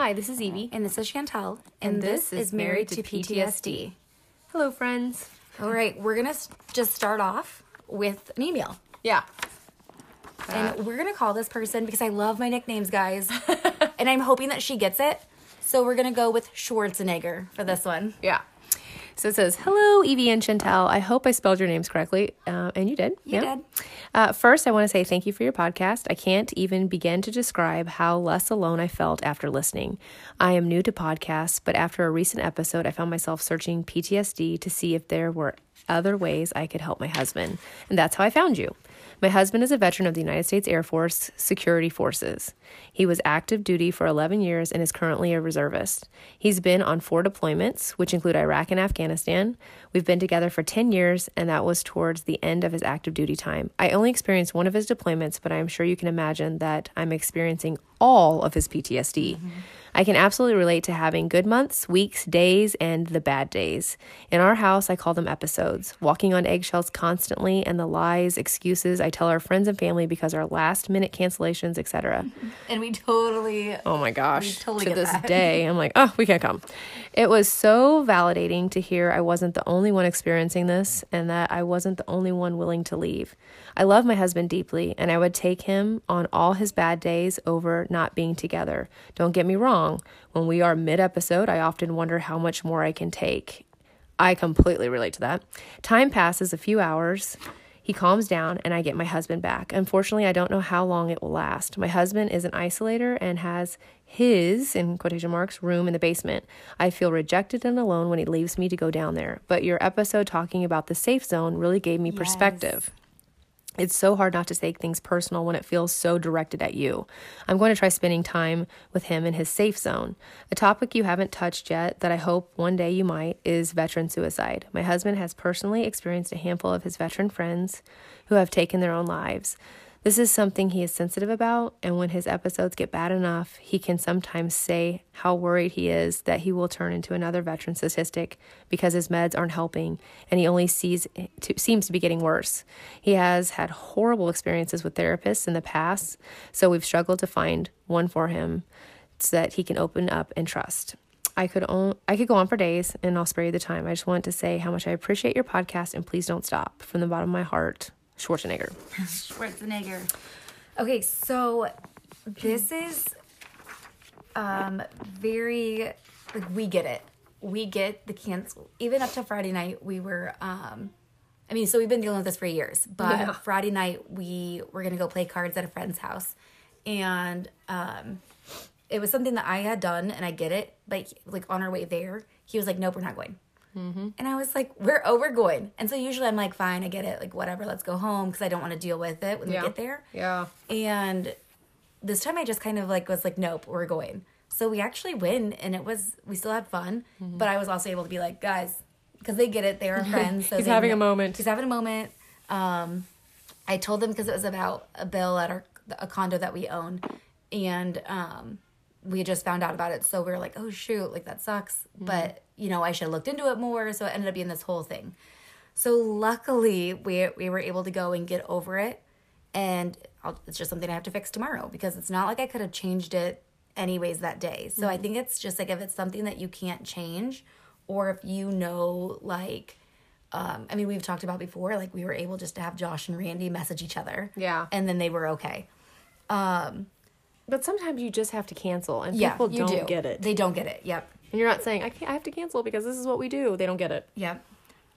Hi, this is Evie. And this is Chantel. And this is Married to PTSD. Hello, friends. All right, we're going to just start off with an email. Yeah. And uh, we're going to call this person because I love my nicknames, guys. and I'm hoping that she gets it. So we're going to go with Schwarzenegger for this one. Yeah. So it says, Hello, Evie and Chantel. I hope I spelled your names correctly. Uh, and you did. You did. Uh, first, I want to say thank you for your podcast. I can't even begin to describe how less alone I felt after listening. I am new to podcasts, but after a recent episode, I found myself searching PTSD to see if there were other ways I could help my husband. And that's how I found you. My husband is a veteran of the United States Air Force Security Forces. He was active duty for 11 years and is currently a reservist. He's been on four deployments, which include Iraq and Afghanistan. We've been together for 10 years, and that was towards the end of his active duty time. I only experienced one of his deployments, but I'm sure you can imagine that I'm experiencing all of his PTSD. Mm-hmm. I can absolutely relate to having good months, weeks, days, and the bad days. In our house, I call them episodes, walking on eggshells constantly, and the lies, excuses I tell our friends and family because our last minute cancellations, etc. And we totally Oh my gosh. totally to this that. day, I'm like, oh, we can't come. It was so validating to hear I wasn't the only one experiencing this and that I wasn't the only one willing to leave. I love my husband deeply, and I would take him on all his bad days over not being together. Don't get me wrong, when we are mid episode, I often wonder how much more I can take. I completely relate to that. Time passes a few hours. He calms down and I get my husband back. Unfortunately, I don't know how long it will last. My husband is an isolator and has his, in quotation marks, room in the basement. I feel rejected and alone when he leaves me to go down there. But your episode talking about the safe zone really gave me perspective. It's so hard not to take things personal when it feels so directed at you. I'm going to try spending time with him in his safe zone. A topic you haven't touched yet that I hope one day you might is veteran suicide. My husband has personally experienced a handful of his veteran friends who have taken their own lives. This is something he is sensitive about, and when his episodes get bad enough, he can sometimes say how worried he is that he will turn into another veteran statistic because his meds aren't helping and he only sees to, seems to be getting worse. He has had horrible experiences with therapists in the past, so we've struggled to find one for him so that he can open up and trust. I could on, I could go on for days and I'll spare you the time. I just want to say how much I appreciate your podcast and please don't stop. From the bottom of my heart, Schwarzenegger. Schwarzenegger. Okay, so this is um very like we get it. We get the cancel even up to Friday night we were um I mean, so we've been dealing with this for years, but Yeah. Friday night we were gonna go play cards at a friend's house. And um it was something that I had done and I get it, but like on our way there, he was like, Nope, we're not going. And I was like, we're oh, we're going. And so usually I'm like, fine, I get it, like whatever, let's go home because I don't want to deal with it when Yeah. we get there. Yeah. And this time I just kind of like was like, nope, we're going. So we actually win, and it was we still had fun, Mm-hmm. but I was also able to be like, guys, because they get it, they are friends. So He's having a moment. He's having a moment. Um, I told them because it was about a bill at our a condo that we own, and um, we had just found out about it. So we were like, oh shoot, like that sucks. Mm-hmm. But you know, I should have looked into it more. So it ended up being this whole thing. So luckily, we we were able to go and get over it, and I'll, it's just something I have to fix tomorrow because it's not like I could have changed it anyways that day. So I think it's just like if it's something that you can't change, or if you know like. Um, I mean, we've talked about before, like we were able just to have Josh and Randy message each other. Yeah. And then they were okay. But sometimes you just have to cancel, and Yeah, people don't do. get it. They don't get it. Yep. And you're not saying I can't. I have to cancel because this is what we do. They don't get it. Yep.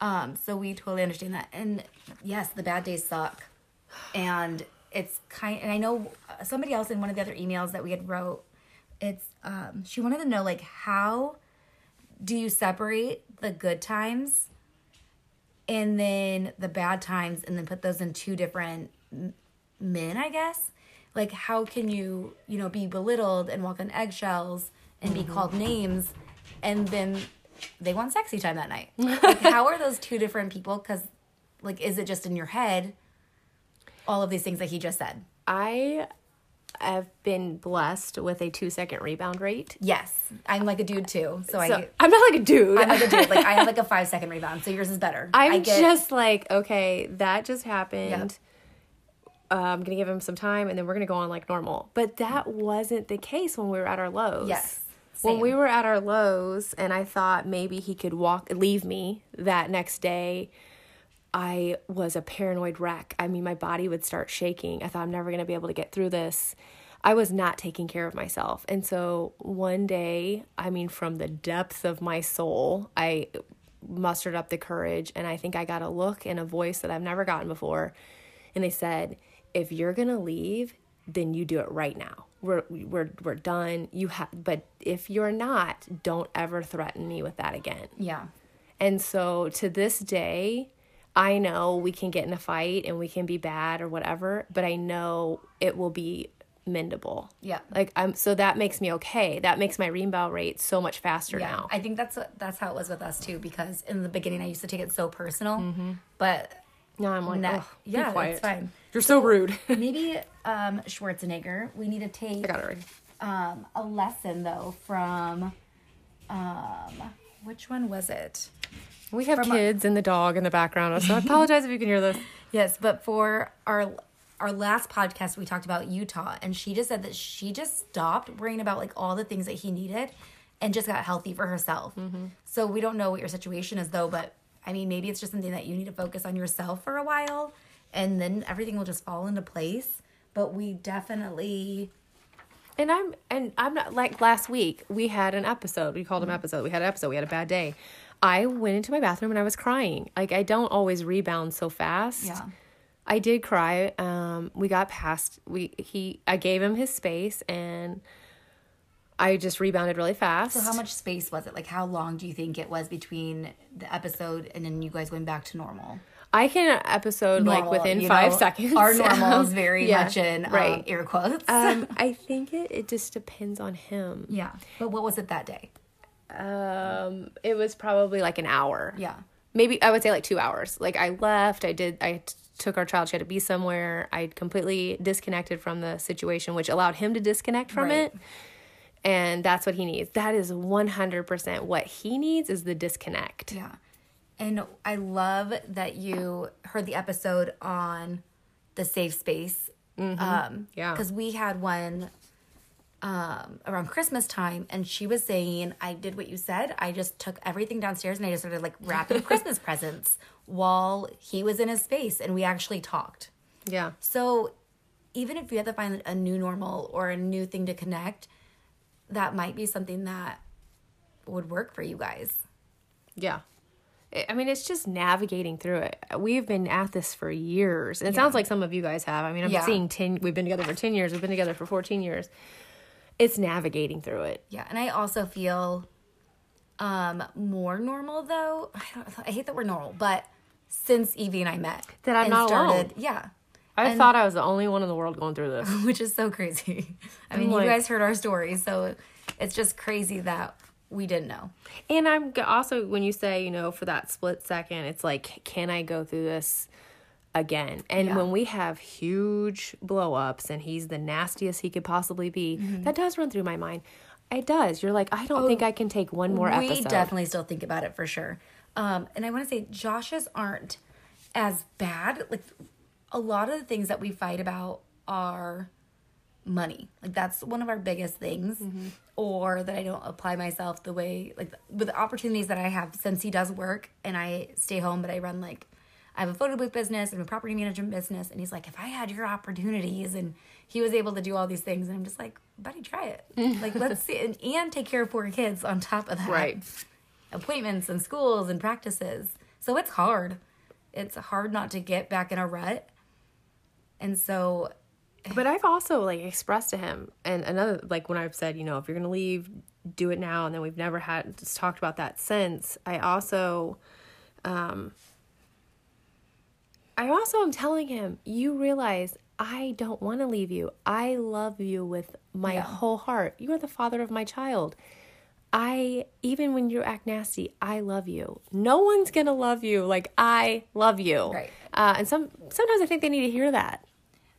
Um, so we totally understand that. And yes, the bad days suck. And it's kind and I know somebody else in one of the other emails that we had wrote, it's um she wanted to know like how do you separate the good times and then the bad times and then put those in two different men, I guess? Like how can you, you know, be belittled and walk on eggshells and be called names and then they want sexy time that night. Like, how are those two different people? Because, like, is it just in your head? All of these things that he just said. I have been blessed with a two second rebound rate. Yes, I'm like a dude too, so, I So get, I'm not like a dude. I'm like a dude. Like I have like a five second rebound, so yours is better. I'm I get, just like, okay, that just happened. Uh, I'm gonna give him some time, and then we're gonna go on like normal. But that wasn't the case when we were at our lows. yes, when we were at our lows and I thought maybe he could walk leave me that next day, I was a paranoid wreck. I mean, my body would start shaking. I thought I'm never going to be able to get through this. I was not taking care of myself. And so one day, I mean, from the depths of my soul, I mustered up the courage and I think I got a look and a voice that I've never gotten before. And they said, if you're going to leave, then you do it right now. We're we're we're done. You have but if you're not, don't ever threaten me with that again. Yeah. And so to this day, I know we can get in a fight and we can be bad or whatever, but I know it will be mendable. Yeah. Like I'm so that makes me okay. That makes my rebound rate so much faster Yeah, now. I think that's what, that's how it was with us too. Because in the beginning, I used to take it so personal, mm-hmm. but now I'm like, "Ugh, yeah, it's fine. You're so rude. Maybe um, Schwarzenegger. We need to take I got it um, a lesson though from um, which one was it? We have From kids and the dog in the background, so I apologize if you can hear this. Yes, but for our our last podcast, we talked about Utah, and she just said that she just stopped worrying about like all the things that he needed, and just got healthy for herself. So we don't know what your situation is though, but I mean, maybe it's just something that you need to focus on yourself for a while, and then everything will just fall into place. But we definitely, And I'm and I'm not like last week we had an episode. We called an episode. We had an episode. We had a bad day. I went into my bathroom and I was crying. Like I don't always rebound so fast. Yeah. I did cry. Um we got past we he I gave him his space and I just rebounded really fast. so how much space was it? Like, how long do you think it was between the episode and then you guys going back to normal? I can episode like within 5 know, seconds. Our normal is very Yeah, much in um, right. air quotes. um I think it it just depends on him. yeah, but what was it that day? Um it was probably like an hour. Yeah. maybe I would say like two hours. Like I left, I did, I t- took our child. She had to be somewhere. I completely disconnected from the situation, which allowed him to disconnect from Right. it. And that's what he needs. That is one hundred percent what he needs is the disconnect. Yeah. And I love that you heard the episode on the safe space. Um, Yeah. Because we had one um, around Christmas time, and she was saying, I did what you said. I just took everything downstairs and I just started like wrapping Christmas presents while he was in his space, and we actually talked. Yeah, So even if you have to find a new normal or a new thing to connect, that might be something that would work for you guys. yeah. I- mean, it's just navigating through it. We've been at this for years. And it sounds like some of you guys have. I mean, I'm Yeah. seeing 10, we've been together for 10 years. We've been together for 14 years. It's navigating through it. Yeah, and I also feel um more normal though. I don't I hate that we're normal, but since Evie and I met, That I'm not alone. Yeah, I And- thought I was the only one in the world going through this. which is so crazy. I mean, like- you guys heard our story, so it's just crazy that we didn't know. And I'm also when you say, you know, for that split second, it's like, can I go through this again? And Yeah. when we have huge blow ups and he's the nastiest he could possibly be, Mm-hmm. that does run through my mind. It does. You're like, I don't think I can take one more Oh, we episode. definitely still think about it for sure. Um, and I want to say Josh's aren't as bad. Like a lot of the things that we fight about are money. Like that's one of our biggest things. Mm-hmm. Or that I don't apply myself the way like with the opportunities that I have since he does work and I stay home, but I run like I have a photo booth business and a property management business. And he's like, if I had your opportunities and he was able to do all these things, and I'm just like, buddy, try it. like let's see and, and take care of four kids on top of that Right. appointments and schools and practices. So it's hard. It's hard not to get back in a rut. And so, But I've also like expressed to him, and another like when I've said, you know, if you're gonna leave, do it now, and then we've never had just talked about that since. I also, um, I also am telling him, you realize I don't want to leave you. I love you with my Yeah. whole heart. You are the father of my child. I even when you act nasty, I love you. No one's gonna love you like I love you. Right. Uh, and some sometimes I think they need to hear that.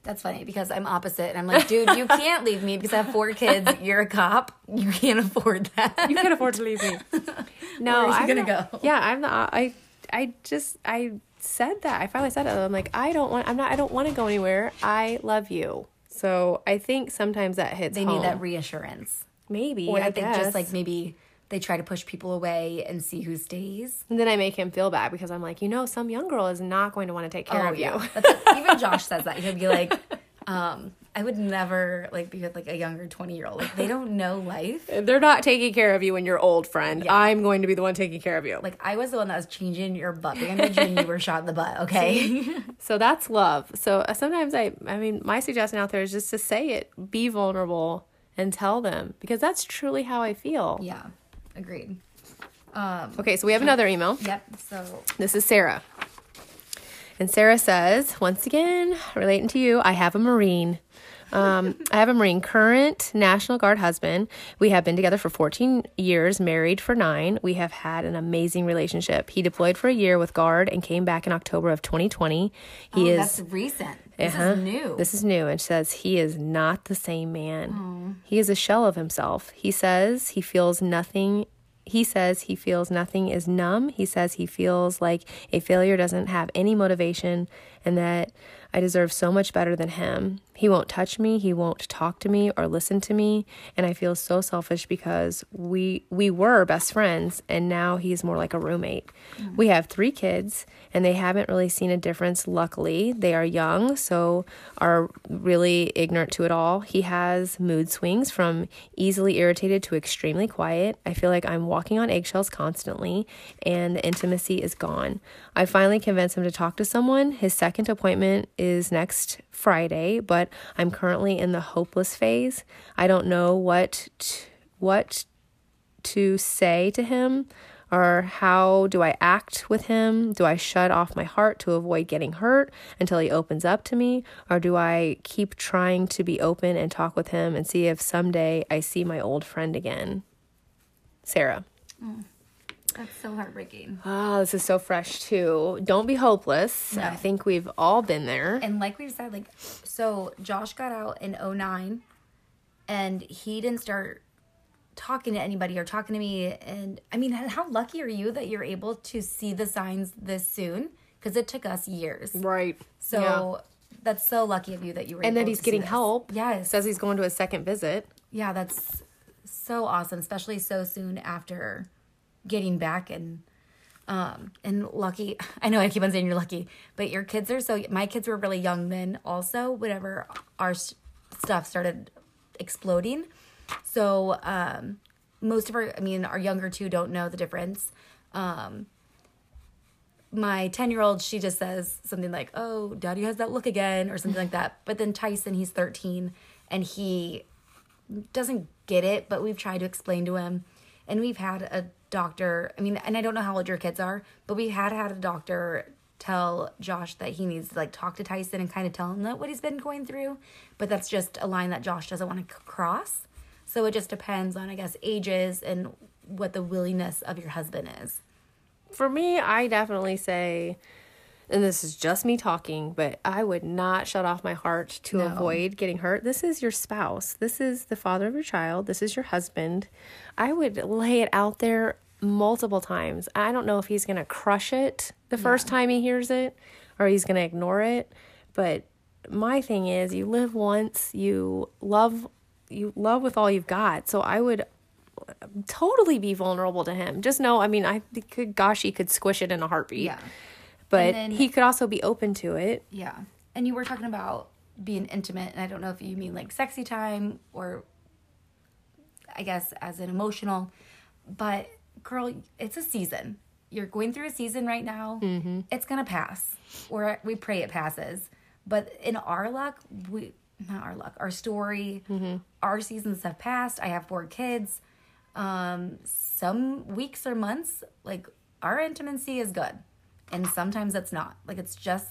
That's funny because I'm opposite. And I'm like, dude, you can't leave me because I have four kids. You're a cop. You can't afford that. You can't afford to leave me. No, I'm gonna go? Yeah, I'm the. I I just I said that. I finally said it. I'm like, I don't want. I'm not. I don't want to go anywhere. I love you. So I think sometimes that hits. They home. need that reassurance. Maybe. or I that they guess. just like maybe they try to push people away and see who stays. And then I make him feel bad because I'm like, you know, some young girl is not going to want to take care of you. Oh, That's, even Josh says that. He'll be like, um, I would never like be with like a younger 20 year old. Like they don't know life. They're not taking care of you when you're old, friend. I'm going to be the one taking care of you. Like I was the one that was changing your butt bandage when you were shot in the butt, okay? So that's love. So uh, sometimes I, I mean, my suggestion out there is just to say it, be vulnerable, and tell them because that's truly how I feel. yeah. Agreed. Um Okay, so we have another email. yep. So This is Sarah. And Sarah says, once again, relating to you, I have a Marine. Um, I have a Marine, current National Guard husband. We have been together for 14 years, married for nine. We have had an amazing relationship. He deployed for a year with Guard and came back in October of 2020. He oh, is that's recent. This uh-huh. is new. This is new and says he is not the same man. He is a shell of himself. He says he feels nothing. He says he feels nothing is numb. He says he feels like a failure doesn't have any motivation and that I deserve so much better than him. He won't touch me, he won't talk to me or listen to me, and I feel so selfish because we we were best friends and now he's more like a roommate. Mm-hmm. We have 3 kids and they haven't really seen a difference luckily. They are young, so are really ignorant to it all. He has mood swings from easily irritated to extremely quiet. I feel like I'm walking on eggshells constantly and the intimacy is gone. I finally convinced him to talk to someone. His second appointment is next Friday, but I'm currently in the hopeless phase. I don't know what t- what to say to him or how do I act with him? Do I shut off my heart to avoid getting hurt until he opens up to me? Or do I keep trying to be open and talk with him and see if someday I see my old friend again? Sarah. Mm. That's so heartbreaking. Oh, this is so fresh too. Don't be hopeless. I think we've all been there. And like we said, like so Josh got out in 09 and he didn't start talking to anybody or talking to me and I mean how lucky are you that you're able to see the signs this soon? Because it took us years. Right. So that's so lucky of you that you were and then he's getting help. Yes. Says he's going to a second visit. Yeah, that's so awesome, especially so soon after getting back and um and lucky. I know I keep on saying you're lucky, but your kids are so my kids were really young then also whenever our stuff started exploding. So um most of our I mean our younger two don't know the difference. Um my 10 year old, she just says something like, Oh, daddy has that look again, or something like that. But then Tyson, he's 13, and he doesn't get it, but we've tried to explain to him. And we've had a doctor, I mean, and I don't know how old your kids are, but we had had a doctor tell Josh that he needs to like talk to Tyson and kind of tell him that what he's been going through. But that's just a line that Josh doesn't want to c- cross. So it just depends on, I guess, ages and what the willingness of your husband is. For me, I definitely say, and this is just me talking, but I would not shut off my heart to No. avoid getting hurt. This is your spouse. This is the father of your child. This is your husband. I would lay it out there multiple times. I don't know if he's going to crush it the first time he hears it or he's going to ignore it, but my thing is you live once, you love you love with all you've got. So I would totally be vulnerable to him. Just know, I mean, I could, gosh, he could squish it in a heartbeat. Yeah. But then- he could also be open to it. Yeah. And you were talking about being intimate, and I don't know if you mean like sexy time or I guess as an emotional, but girl, it's a season. You're going through a season right now. Mm-hmm. It's gonna pass, or we pray it passes. But in our luck, we not our luck, our story, our seasons have passed. I have four kids. Um, some weeks or months, like our intimacy is good, and sometimes it's not. Like it's just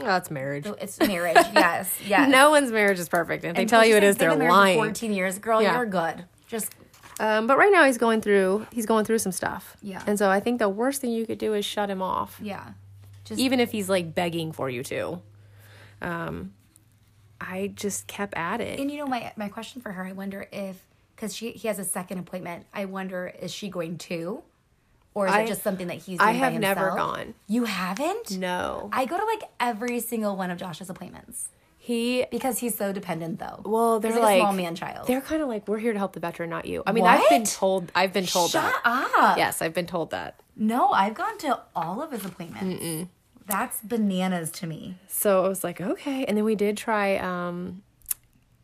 Oh, that's marriage. so it's marriage. yes, yes. No one's marriage is perfect. If they tell you it is, they're lying. Fourteen years, girl, Yeah. you're good. Just Um, but right now he's going through he's going through some stuff. Yeah. And so I think the worst thing you could do is shut him off, yeah, just even if he's like begging for you to. Um, I just kept at it. And you know, my my question for her, I wonder if because she he has a second appointment, I wonder is she going to, or is I- it just something that he's? I have never gone. You haven't? No. I go to like every single one of Josh's appointments. He because he's so dependent, though. well, they're He's like, a small man child. They're kind of like we're here to help the veteran, not you. I mean, I've been What? told. I've been told Shut that. up. Yes, I've been told that. No, I've gone to all of his appointments. That's bananas to me. So I was like, okay. And then we did try. um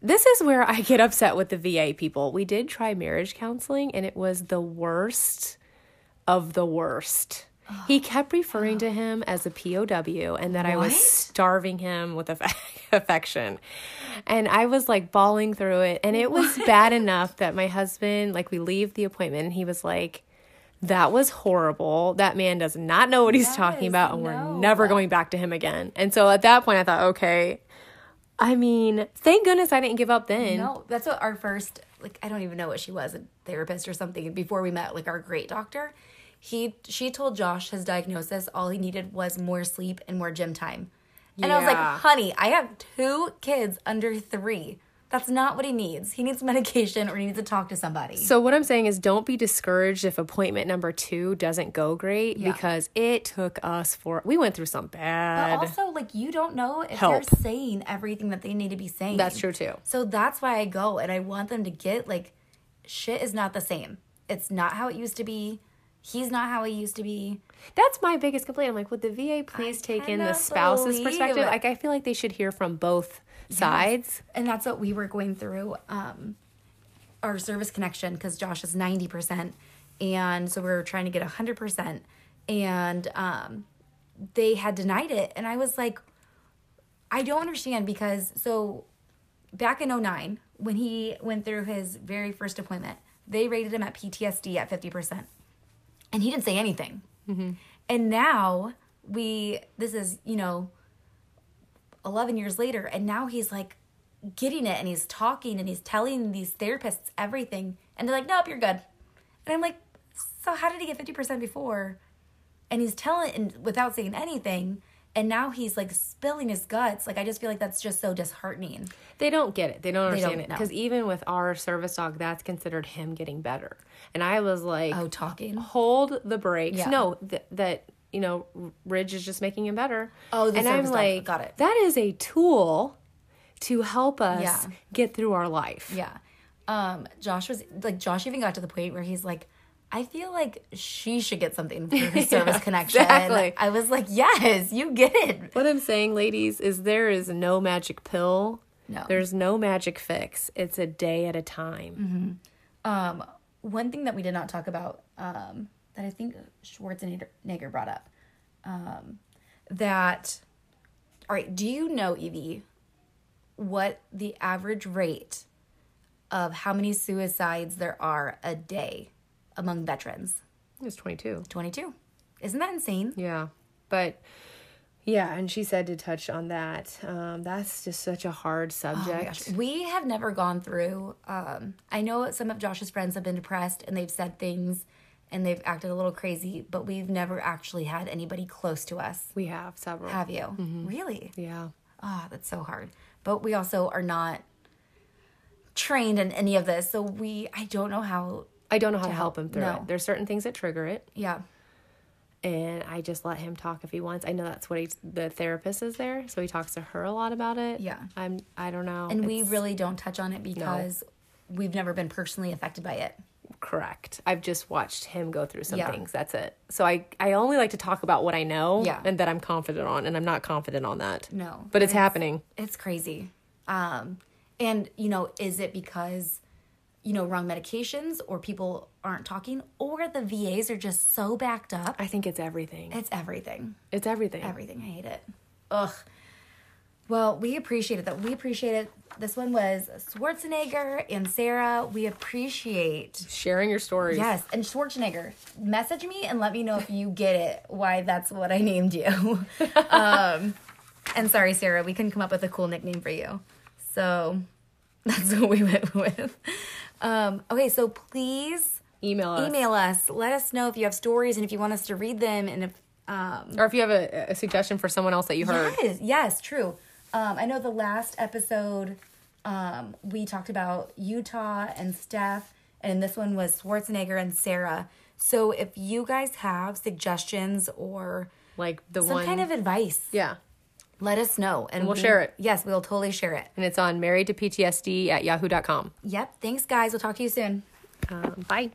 This is where I get upset with the VA people. We did try marriage counseling, and it was the worst of the worst. He kept referring to him as a POW and that I was starving him with aff- affection. And I was like bawling through it. And it was bad enough that my husband, like, we leave the appointment and he was like, that was horrible. That man does not know what he's talking about, and no. we're never going back to him again. And so at that point, I thought, okay. I mean, thank goodness I didn't give up then. No, that's what our first like I don't even know what she was, a therapist or something. Before we met like our great doctor, he she told Josh his diagnosis all he needed was more sleep and more gym time. And I was like, "Honey, I have two kids under 3. That's not what he needs. He needs medication or he needs to talk to somebody." So what I'm saying is don't be discouraged if appointment number 2 doesn't go great Yeah. because it took us for we went through some bad. but also, like you don't know if Help. they're saying everything that they need to be saying. That's true too. So that's why I go and I want them to get like shit is not the same. It's not how it used to be. He's not how he used to be. That's my biggest complaint. I'm like, would the VA please take in the spouse's perspective? Like I feel like they should hear from both sides. And that's what we were going through um our service connection because Josh is 90% and so we were trying to get 100% and um they had denied it and I was like I don't understand because so back in 09 when he went through his very first appointment they rated him at PTSD at 50% and he didn't say anything. Mm-hmm. And now we this is you know 11 years later and now he's like getting it and he's talking and he's telling these therapists everything and they're like nope you're good. And i'm like so how did he get 50% before? And he's telling and without saying anything and now he's like spilling his guts like i just feel like that's just so disheartening They don't get it. They don't They understand don't it because even with our service dog, that's considered him getting better. And I was like, oh talking hold the brakes. Yeah. No, th- that you know, Ridge is just making him better. Oh, the and I'm dog. like, Got it. That is a tool to help us Yeah. get through our life. yeah um josh was like josh even got to the point where he's like I feel like she should get something for her service connection. exactly. I was like, yes, you get it. What I'm saying, ladies, is there is no magic pill. No. There's no magic fix. It's a day at a time. Um, one thing that we did not talk about um, that I think Schwarzenegger brought up um, that, all right, do you know, Evie, what the average rate of how many suicides there are a day among veterans? It's 22. 22. Isn't that insane? Yeah. But yeah, and she said to touch on that. Um, that's just such a hard Oh subject. gosh. We have never gone through. Um, I know some of Josh's friends have been depressed and they've said things and they've acted a little crazy, but we've never actually had anybody close to us. we have several. Have you? Really? yeah. Ah, that's so hard. But we also are not trained in any of this, so we. I don't know how. I don't know how to help him through No. it. There's certain things that trigger it, Yeah. and I just let him talk if he wants. I know that's what he's, the therapist is there, so he talks to her a lot about it. Yeah. I'm. I don't know. And we really don't touch on it because we've never been personally affected by it. correct. I've just watched him go through some Yeah. things. That's it. So I I only like to talk about what I know Yeah. and that I'm confident on, and I'm not confident on that. No. But it's happening. It's crazy. Um, and you know, is it because you know wrong medications or people aren't talking, or the VAs are just so backed up? I think it's everything. It's everything. It's everything. Everything. I hate it. Ugh. Well, we appreciate it. that. We appreciate it. This one was Schwarzenegger and Sarah. We appreciate. Sharing your stories. Yes, and Schwarzenegger, message me and let me know if you get it. Why that's what I named you. um, and sorry, Sarah, we couldn't come up with a cool nickname for you, so that's what we went with. Um, okay, so please Email us. email us. Let us know if you have stories and if you want us to read them and if um, Or if you have a, a suggestion for someone else that you heard. Yes, yes, true. Um, I know the last episode um, we talked about Utah and Steph, and this one was Schwarzenegger and Sarah. So if you guys have suggestions or Like the some one. kind of advice, yeah. Let us know and we'll we- share it. Yes, we'll totally share it. And it's on married to PTSD at yahoo.com. Yep. Thanks, guys. We'll talk to you soon. Um, bye.